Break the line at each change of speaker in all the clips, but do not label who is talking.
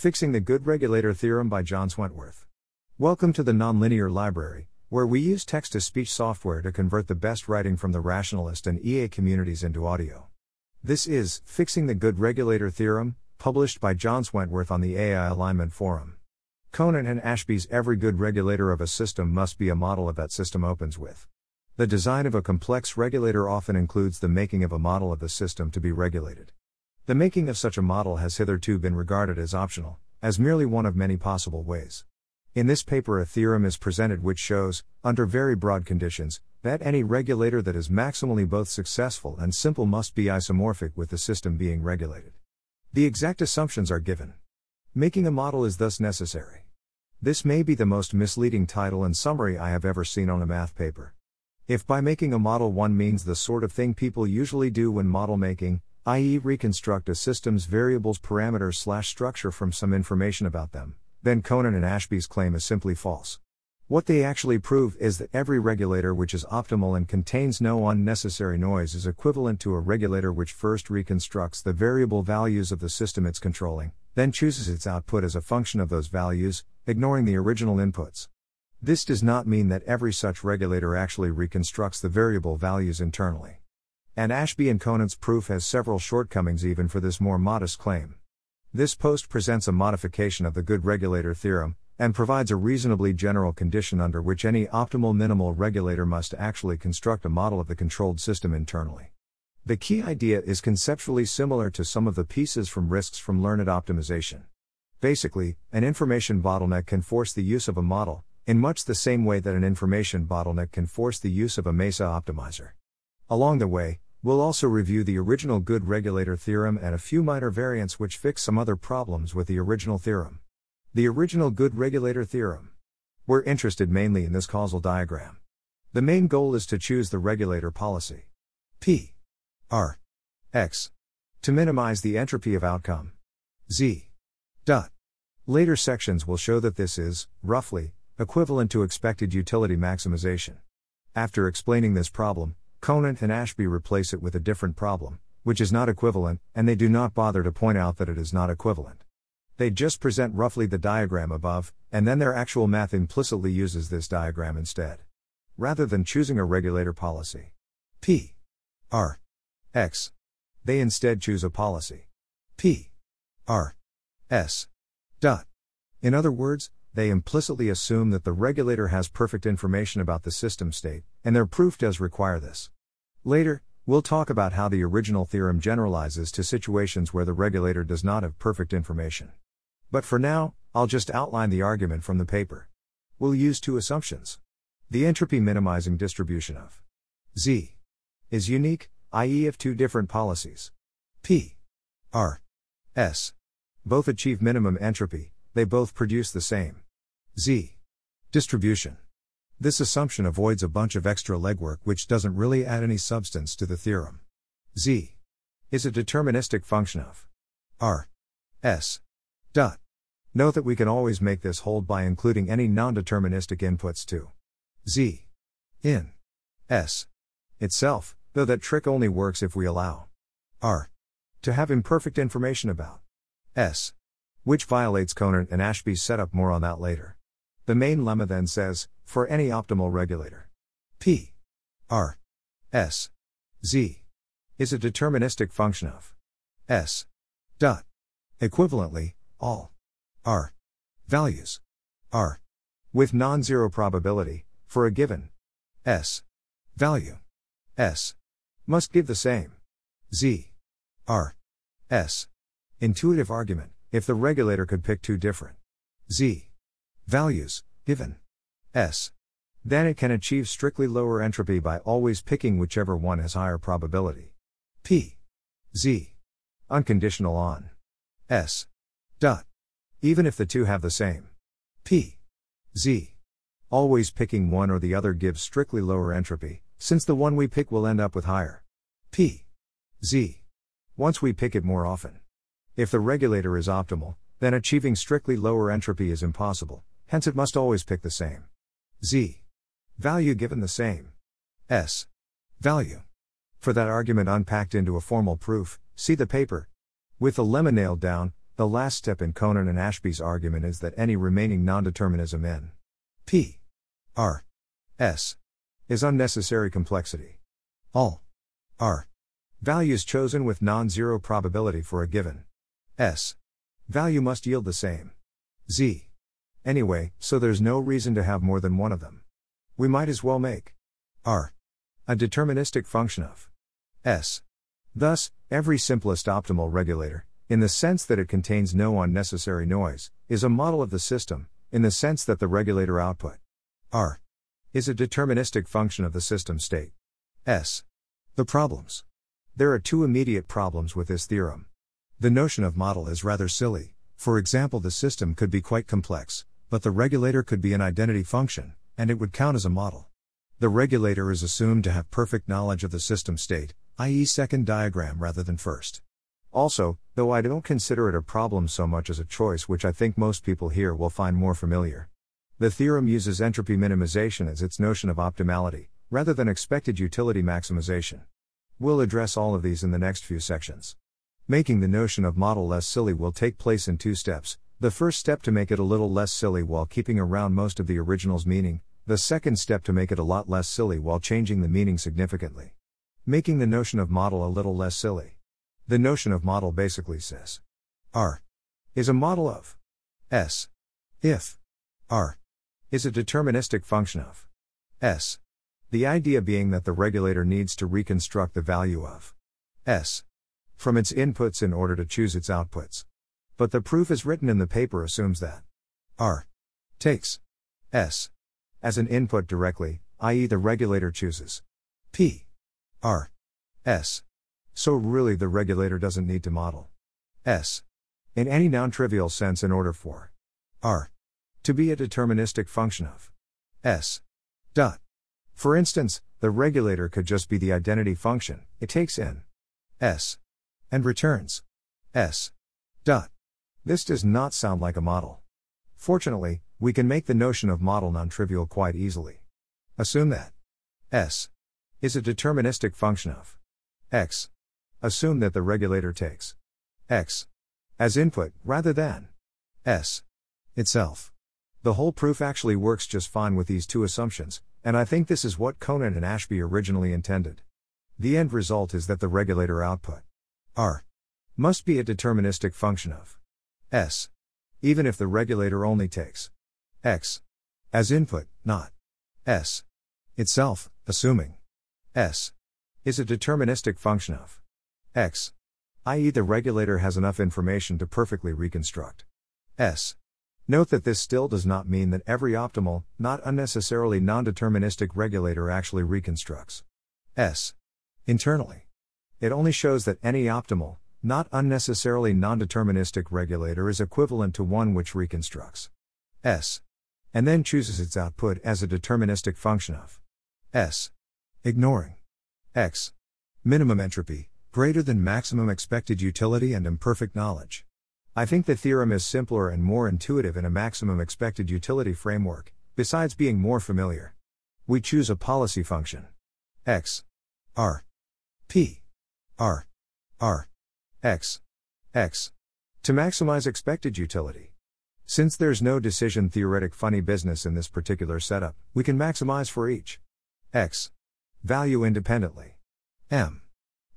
Fixing the Good Regulator Theorem by John Swentworth. Welcome to the Nonlinear Library, where we use text to speech software to convert the best writing from the rationalist and EA communities into audio. This is Fixing the Good Regulator Theorem, published by John Swentworth on the AI Alignment Forum. Conant and Ashby's Every good regulator of a system must be a model of that system opens with. The design of a complex regulator often includes the making of a model of the system to be regulated. The making of such a model has hitherto been regarded as optional, as merely one of many possible ways. In this paper, a theorem is presented which shows, under very broad conditions, that any regulator that is maximally both successful and simple must be isomorphic with the system being regulated. The exact assumptions are given. Making a model is thus necessary. This may be the most misleading title and summary I have ever seen on a math paper. If by making a model one means the sort of thing people usually do when model making, i.e., reconstruct a system's variables parameters slash structure from some information about them, then Conant and Ashby's claim is simply false. What they actually prove is that every regulator which is optimal and contains no unnecessary noise is equivalent to a regulator which first reconstructs the variable values of the system it's controlling, then chooses its output as a function of those values, ignoring the original inputs. This does not mean that every such regulator actually reconstructs the variable values internally. And Ashby and Conant's proof has several shortcomings even for this more modest claim. This post presents a modification of the good regulator theorem, and provides a reasonably general condition under which any optimal minimal regulator must actually construct a model of the controlled system internally. The key idea is conceptually similar to some of the pieces from risks from learned optimization. Basically, an information bottleneck can force the use of a model, in much the same way that an information bottleneck can force the use of a MESA optimizer. Along the way, we'll also review the original good regulator theorem and a few minor variants which fix some other problems with the original theorem. The original good regulator theorem. We're interested mainly in this causal diagram. The main goal is to choose the regulator policy. P. R. X. To minimize the entropy of outcome. Z. Dot. Later sections will show that this is, roughly, equivalent to expected utility maximization. After explaining this problem, Conant and Ashby replace it with a different problem, which is not equivalent, and they do not bother to point out that it is not equivalent. They just present roughly the diagram above, and then their actual math implicitly uses this diagram instead. Rather than choosing a regulator policy P R X, they instead choose a policy P R S dot. In other words, they implicitly assume that the regulator has perfect information about the system state, and their proof does require this. Later, we'll talk about how the original theorem generalizes to situations where the regulator does not have perfect information. But for now, I'll just outline the argument from the paper. We'll use two assumptions. The entropy minimizing distribution of Z is unique, i.e., if two different policies P R S both achieve minimum entropy, they both produce the same. Z. Distribution. This assumption avoids a bunch of extra legwork which doesn't really add any substance to the theorem. Z. Is a deterministic function of R. S. Dot. Note that we can always make this hold by including any non-deterministic inputs to Z. In S. itself, though that trick only works if we allow R. to have imperfect information about S which violates Conant and Ashby's setup more on that later. The main lemma then says, for any optimal regulator, P. R. S. Z. is a deterministic function of S. dot. Equivalently, all R. values R. with non-zero probability for a given S. value S. must give the same Z. R. S. intuitive argument if the regulator could pick two different. Z. Values, given. S, then it can achieve strictly lower entropy by always picking whichever one has higher probability. p. Z. Unconditional on. S. Dot. Even if the two have the same. P. Z. Always picking one or the other gives strictly lower entropy since the one we pick will end up with higher. P. Z. Once we pick it more often if the regulator is optimal, then achieving strictly lower entropy is impossible, hence it must always pick the same z value given the same s value. For that argument unpacked into a formal proof, see the paper. With the lemma nailed down, The last step in Conant and Ashby's argument is that any remaining nondeterminism in P R S is unnecessary complexity. All R values chosen with non zero probability for a given S value must yield the same Z. Anyway, so there's no reason to have more than one of them. We might as well make R a deterministic function of S. Thus, every simplest optimal regulator, in the sense that it contains no unnecessary noise, is a model of the system, in the sense that the regulator output R is a deterministic function of the system state S. The problems. There are two immediate problems with this theorem. The notion of model is rather silly, for example, the system could be quite complex, but the regulator could be an identity function, and it would count as a model. The regulator is assumed to have perfect knowledge of the system state, i.e., second diagram rather than first. Also, though I don't consider it a problem so much as a choice which I think most people here will find more familiar. The theorem uses entropy minimization as its notion of optimality, rather than expected utility maximization. We'll address all of these in the next few sections. Making the notion of model less silly will take place in two steps. The first step to make it a little less silly while keeping around most of the original's meaning, the second step to make it a lot less silly while changing the meaning significantly. Making the notion of model a little less silly. The notion of model basically says R is a model of S if R is a deterministic function of S. The idea being that the regulator needs to reconstruct the value of S from its inputs in order to choose its outputs. But the proof as written in the paper assumes that R takes S as an input directly, i.e., the regulator chooses P R S. So really the regulator doesn't need to model S in any non trivial sense in order for R to be a deterministic function of S. Dot. For instance, the regulator could just be the identity function, it takes in S and returns S. Dot. This does not sound like a model. Fortunately, we can make the notion of model non trivial quite easily. Assume that S is a deterministic function of X. Assume that the regulator takes X as input rather than S itself. The whole proof actually works just fine with these two assumptions, and I think this is what Conant and Ashby originally intended. The end result is that the regulator output R must be a deterministic function of S, even if the regulator only takes X as input, not S itself, assuming S is a deterministic function of X, i.e., the regulator has enough information to perfectly reconstruct S. Note that this still does not mean that every optimal, not unnecessarily non deterministic regulator actually reconstructs S internally. It only shows that any optimal, not unnecessarily non deterministic regulator is equivalent to one which reconstructs S. And then chooses its output as a deterministic function of S. Ignoring X. Minimum entropy, greater than maximum expected utility and imperfect knowledge. I think the theorem is simpler and more intuitive in a maximum expected utility framework, besides being more familiar. We choose a policy function X. R. P. R. R. X. X. To maximize expected utility. Since there's no decision theoretic funny business in this particular setup, we can maximize for each X value independently. M.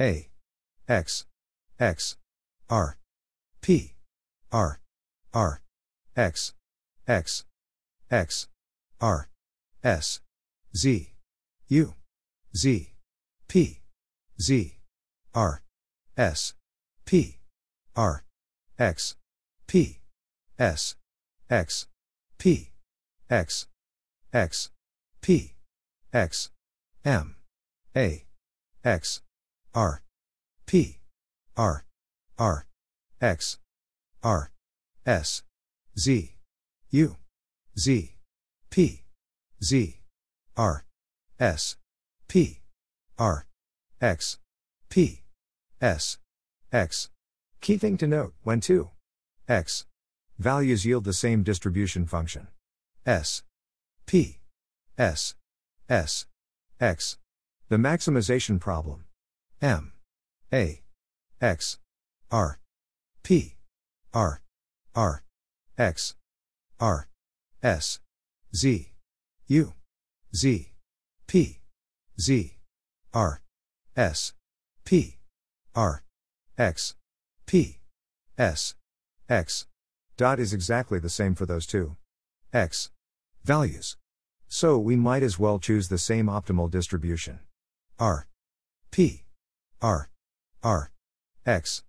A. X. X. R. P. R. R. X. X. X. R. S. Z. U. Z. P. Z. R S P R X P S X P X X P X M A X R P R R X R S Z U Z P Z R S P R X P S. X. Key thing to note when two. X. Values yield the same distribution function. S. P. S. S. X. The maximization problem. M. A. X. R. P. R, R, X, R, S, Z, U, Z, P, Z, R, S, P, R, X, P, S, X. Dot is exactly the same for those two. X. Values. So we might as well choose the same optimal distribution. R. P. R. R. X.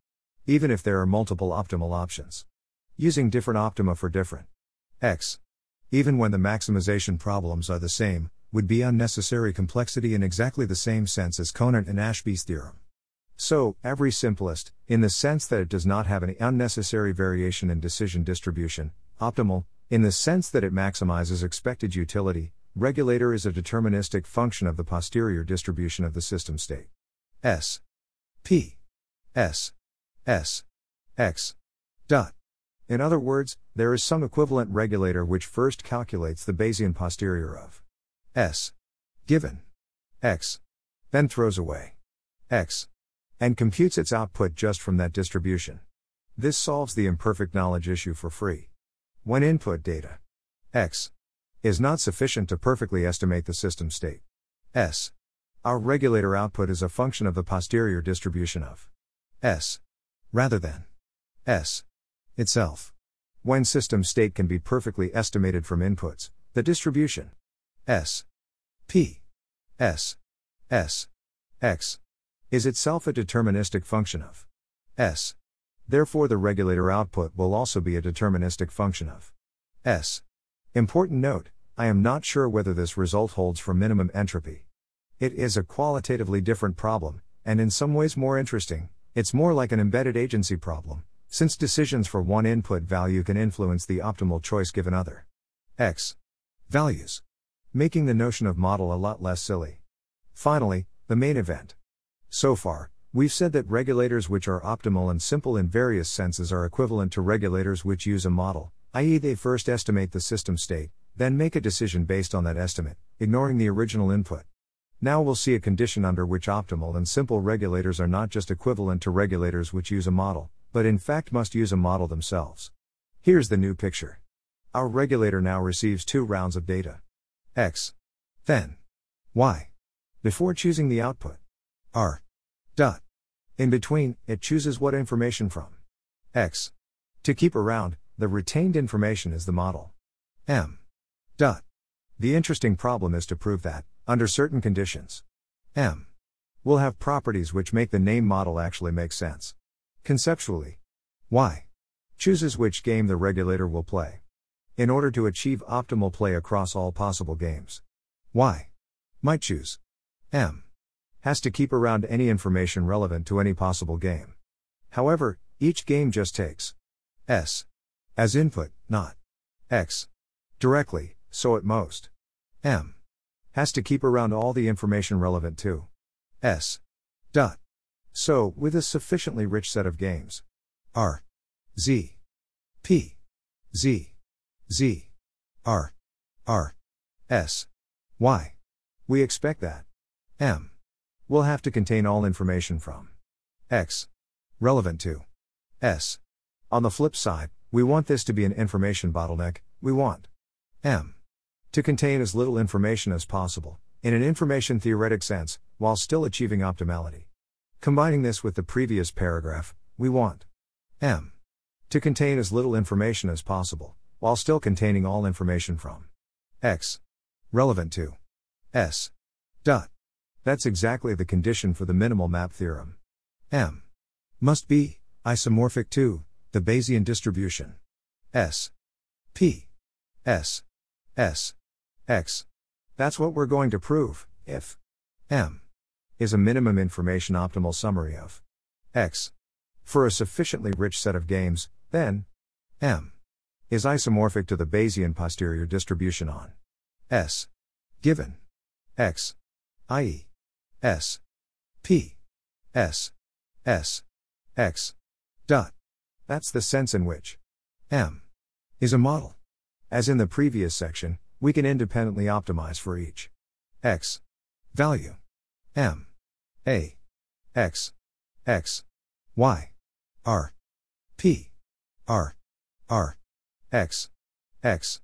Even if there are multiple optimal options. Using different optima for different. X. Even when the maximization problems are the same, would be unnecessary complexity in exactly the same sense as Conant and Ashby's theorem. So, every simplest, in the sense that it does not have any unnecessary variation in decision distribution, optimal, in the sense that it maximizes expected utility, regulator is a deterministic function of the posterior distribution of the system state. S. P. S. S. X. Dot. In other words, there is some equivalent regulator which first calculates the Bayesian posterior of S. Given X. Then throws away X and computes its output just from that distribution. This solves the imperfect knowledge issue for free. When input data x is not sufficient to perfectly estimate the system state s, our regulator output is a function of the posterior distribution of s rather than s itself. When system state can be perfectly estimated from inputs, the distribution s p s s x is itself a deterministic function of S. Therefore, the regulator output will also be a deterministic function of S. Important note I am not sure whether this result holds for minimum entropy. It is a qualitatively different problem, and in some ways more interesting, it's more like an embedded agency problem, since decisions for one input value can influence the optimal choice given other X values, making the notion of model a lot less silly. Finally, the main event. So far, we've said that regulators which are optimal and simple in various senses are equivalent to regulators which use a model, i.e., they first estimate the system state, then make a decision based on that estimate, ignoring the original input. Now we'll see a condition under which optimal and simple regulators are not just equivalent to regulators which use a model, but in fact must use a model themselves. Here's the new picture. Our regulator now receives two rounds of data X, then Y, before choosing the output. R. Dot. In between, it chooses what information from X. To keep around, the retained information is the model. M. Dot. The interesting problem is to prove that, under certain conditions, M will have properties which make the name model actually make sense. Conceptually, Y chooses which game the regulator will play. In order to achieve optimal play across all possible games, Y might choose M has to keep around any information relevant to any possible game. However, each game just takes S as input, not X directly, so at most M has to keep around all the information relevant to S dot. So, with a sufficiently rich set of games, R Z P Z Z R R S Y, we expect that M will have to contain all information from X relevant to S. On the flip side, we want this to be an information bottleneck, we want M to contain as little information as possible, in an information theoretic sense, while still achieving optimality. Combining this with the previous paragraph, we want M to contain as little information as possible, while still containing all information from X relevant to S. Dot. That's exactly the condition for the minimal map theorem. M must be isomorphic to the Bayesian distribution. S P S S X. That's what we're going to prove if M is a minimum information optimal summary of X. For a sufficiently rich set of games, then M is isomorphic to the Bayesian posterior distribution on S given X, i.e. S. P. S. S. X. Dot. That's the sense in which M is a model. As in the previous section, we can independently optimize for each X value. M. A. X. X. Y. R. P. R, R, X, X,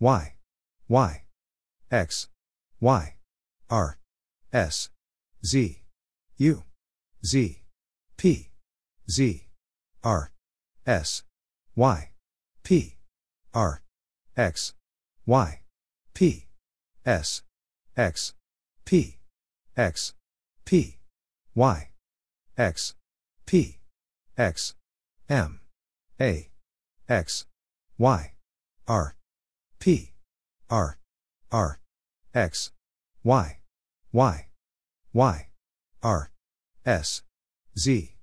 Y, Y, X, Y, R, S, Z, U, Z, P, Z, R, S, Y, P, R, X, Y, P, S, X, P, X, P, Y, X, P, X, M, A, X, Y, R, P, R, R, X, Y, Y, Y, R, S, Z,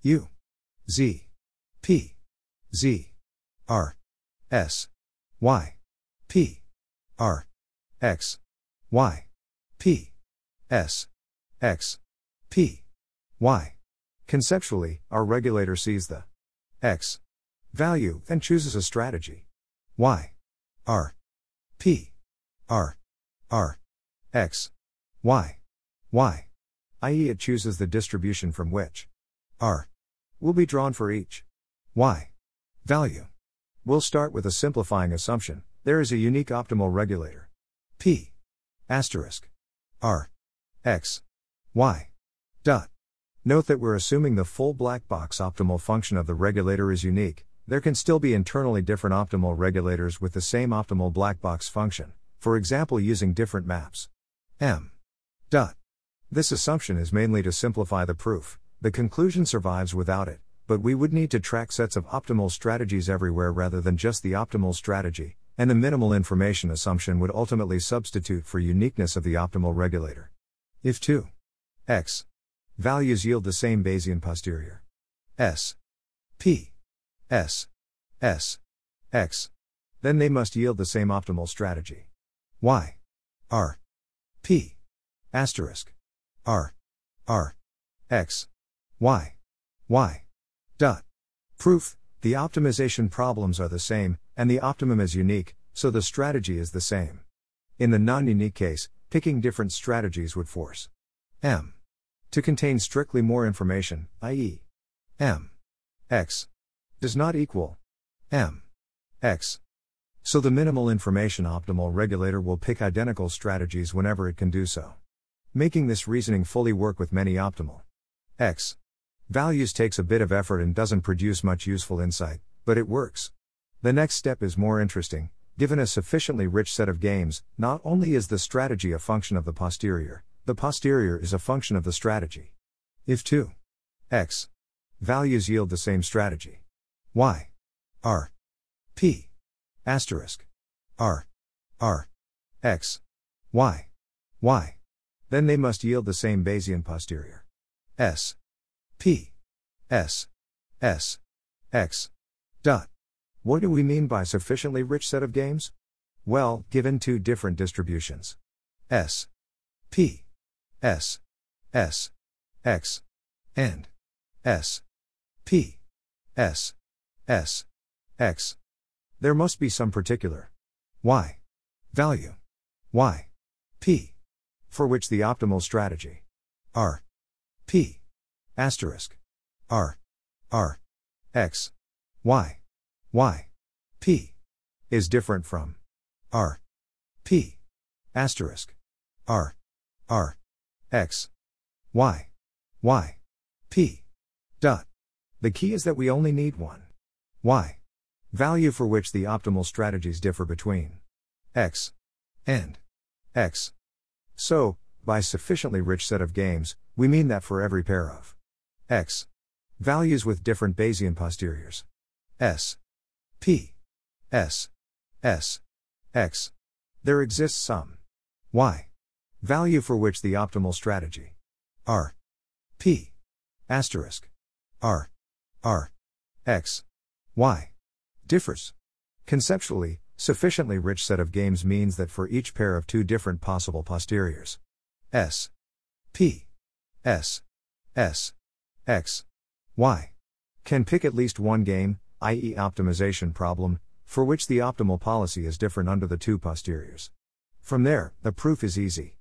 U, Z, P, Z, R, S, Y, P, R, X, Y, P, S, X, P, Y. Conceptually, our regulator sees the X value, then chooses a strategy. Y, R, P, R, R, X, Y, Y, i.e., it chooses the distribution from which R will be drawn for each Y value. We'll start with a simplifying assumption there is a unique optimal regulator. P asterisk R X Y dot. Note that we're assuming the full black box optimal function of the regulator is unique. There can still be internally different optimal regulators with the same optimal black box function, for example using different maps. M. Dot. This assumption is mainly to simplify the proof, the conclusion survives without it, but we would need to track sets of optimal strategies everywhere rather than just the optimal strategy, and the minimal information assumption would ultimately substitute for uniqueness of the optimal regulator. If 2 x values yield the same Bayesian posterior. S p s s x, then they must yield the same optimal strategy. Y r p asterisk r r x y y dot. Proof the optimization problems are the same and the optimum is unique so the strategy is the same. In the non-unique case picking different strategies would force m to contain strictly more information i.e. m x does not equal m x. So the minimal information optimal regulator will pick identical strategies whenever it can do so making this reasoning fully work with many optimal. X. Values takes a bit of effort and doesn't produce much useful insight, but it works. The next step is more interesting. Given a sufficiently rich set of games, not only is the strategy a function of the posterior, the posterior is a function of the strategy. If 2 x. Values yield the same strategy, y. R. P. Asterisk. R. R. X. Y. Y then they must yield the same Bayesian posterior. S. P. S. S. X. Dot. What do we mean by sufficiently rich set of games? Well, given two different distributions. S. P. S. S. X. And. S. P. S. S. X. There must be some particular. Y. Value. Y. P for which the optimal strategy. R. P. Asterisk. R. R. X. Y. Y. P. is different from R. P. Asterisk. R. R. X. Y. Y. P. Dot. The key is that we only need one. Y. Value for which the optimal strategies differ between X and X so, by sufficiently rich set of games, we mean that for every pair of x values with different Bayesian posteriors. S p s s x there exists some y value for which the optimal strategy r p asterisk r r x y differs conceptually Sufficiently rich set of games means that for each pair of two different possible posteriors S P S S X Y can pick at least one game, i.e., optimization problem, for which the optimal policy is different under the two posteriors. From there, the proof is easy.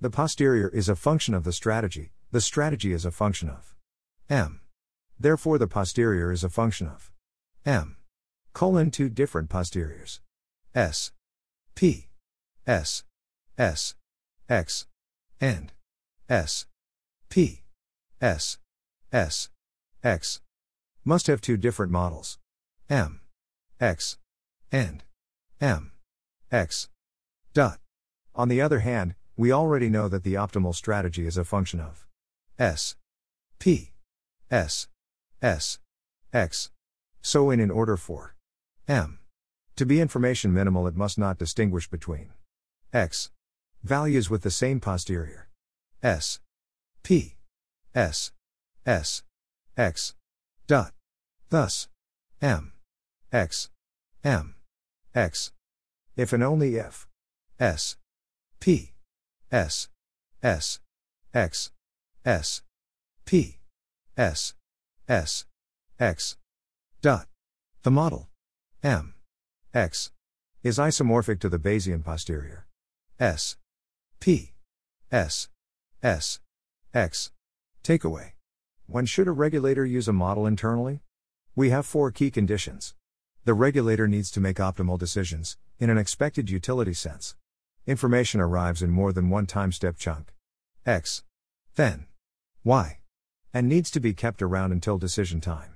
The posterior is a function of the strategy, the strategy is a function of M. Therefore, the posterior is a function of M. colon two different posteriors. S. P. S. S. X. And. S. P. S. S. X. Must have two different models. M. X. And. M. X. Dot. On the other hand, we already know that the optimal strategy is a function of S. P. S. S. X. So in in order for M. To be information minimal it must not distinguish between X. Values with the same posterior. S. P. S. S. X. Dot. Thus. M. X. M. X. If and only if. S. P. S. S. X. S. P. S. S. X. Dot. The model. M. X. Is isomorphic to the Bayesian posterior. S. P. S. S. X. Takeaway. When should a regulator use a model internally? We have four key conditions. The regulator needs to make optimal decisions, in an expected utility sense. Information arrives in more than one time step chunk. X. Then. Y. And needs to be kept around until decision time.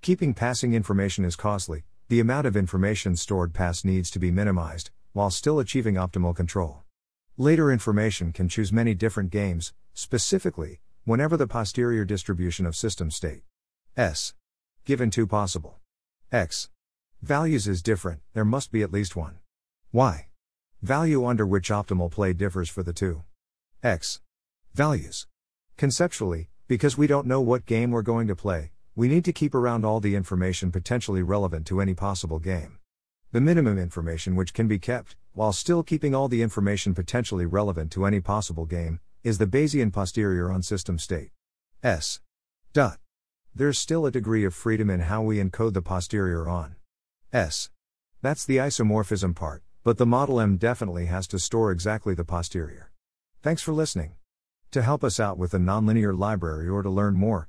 Keeping passing information is costly, the amount of information stored past needs to be minimized, while still achieving optimal control. Later information can choose many different games, specifically, whenever the posterior distribution of system state S. Given two possible X. Values is different, there must be at least one. Y. Value under which optimal play differs for the two. X. Values. Conceptually, because we don't know what game we're going to play, we need to keep around all the information potentially relevant to any possible game. The minimum information which can be kept, while still keeping all the information potentially relevant to any possible game, is the Bayesian posterior on system state. S. Dot. There's still a degree of freedom in how we encode the posterior on. S. That's the isomorphism part, but the model M definitely has to store exactly the posterior. Thanks for listening. To help us out with the nonlinear library or to learn more,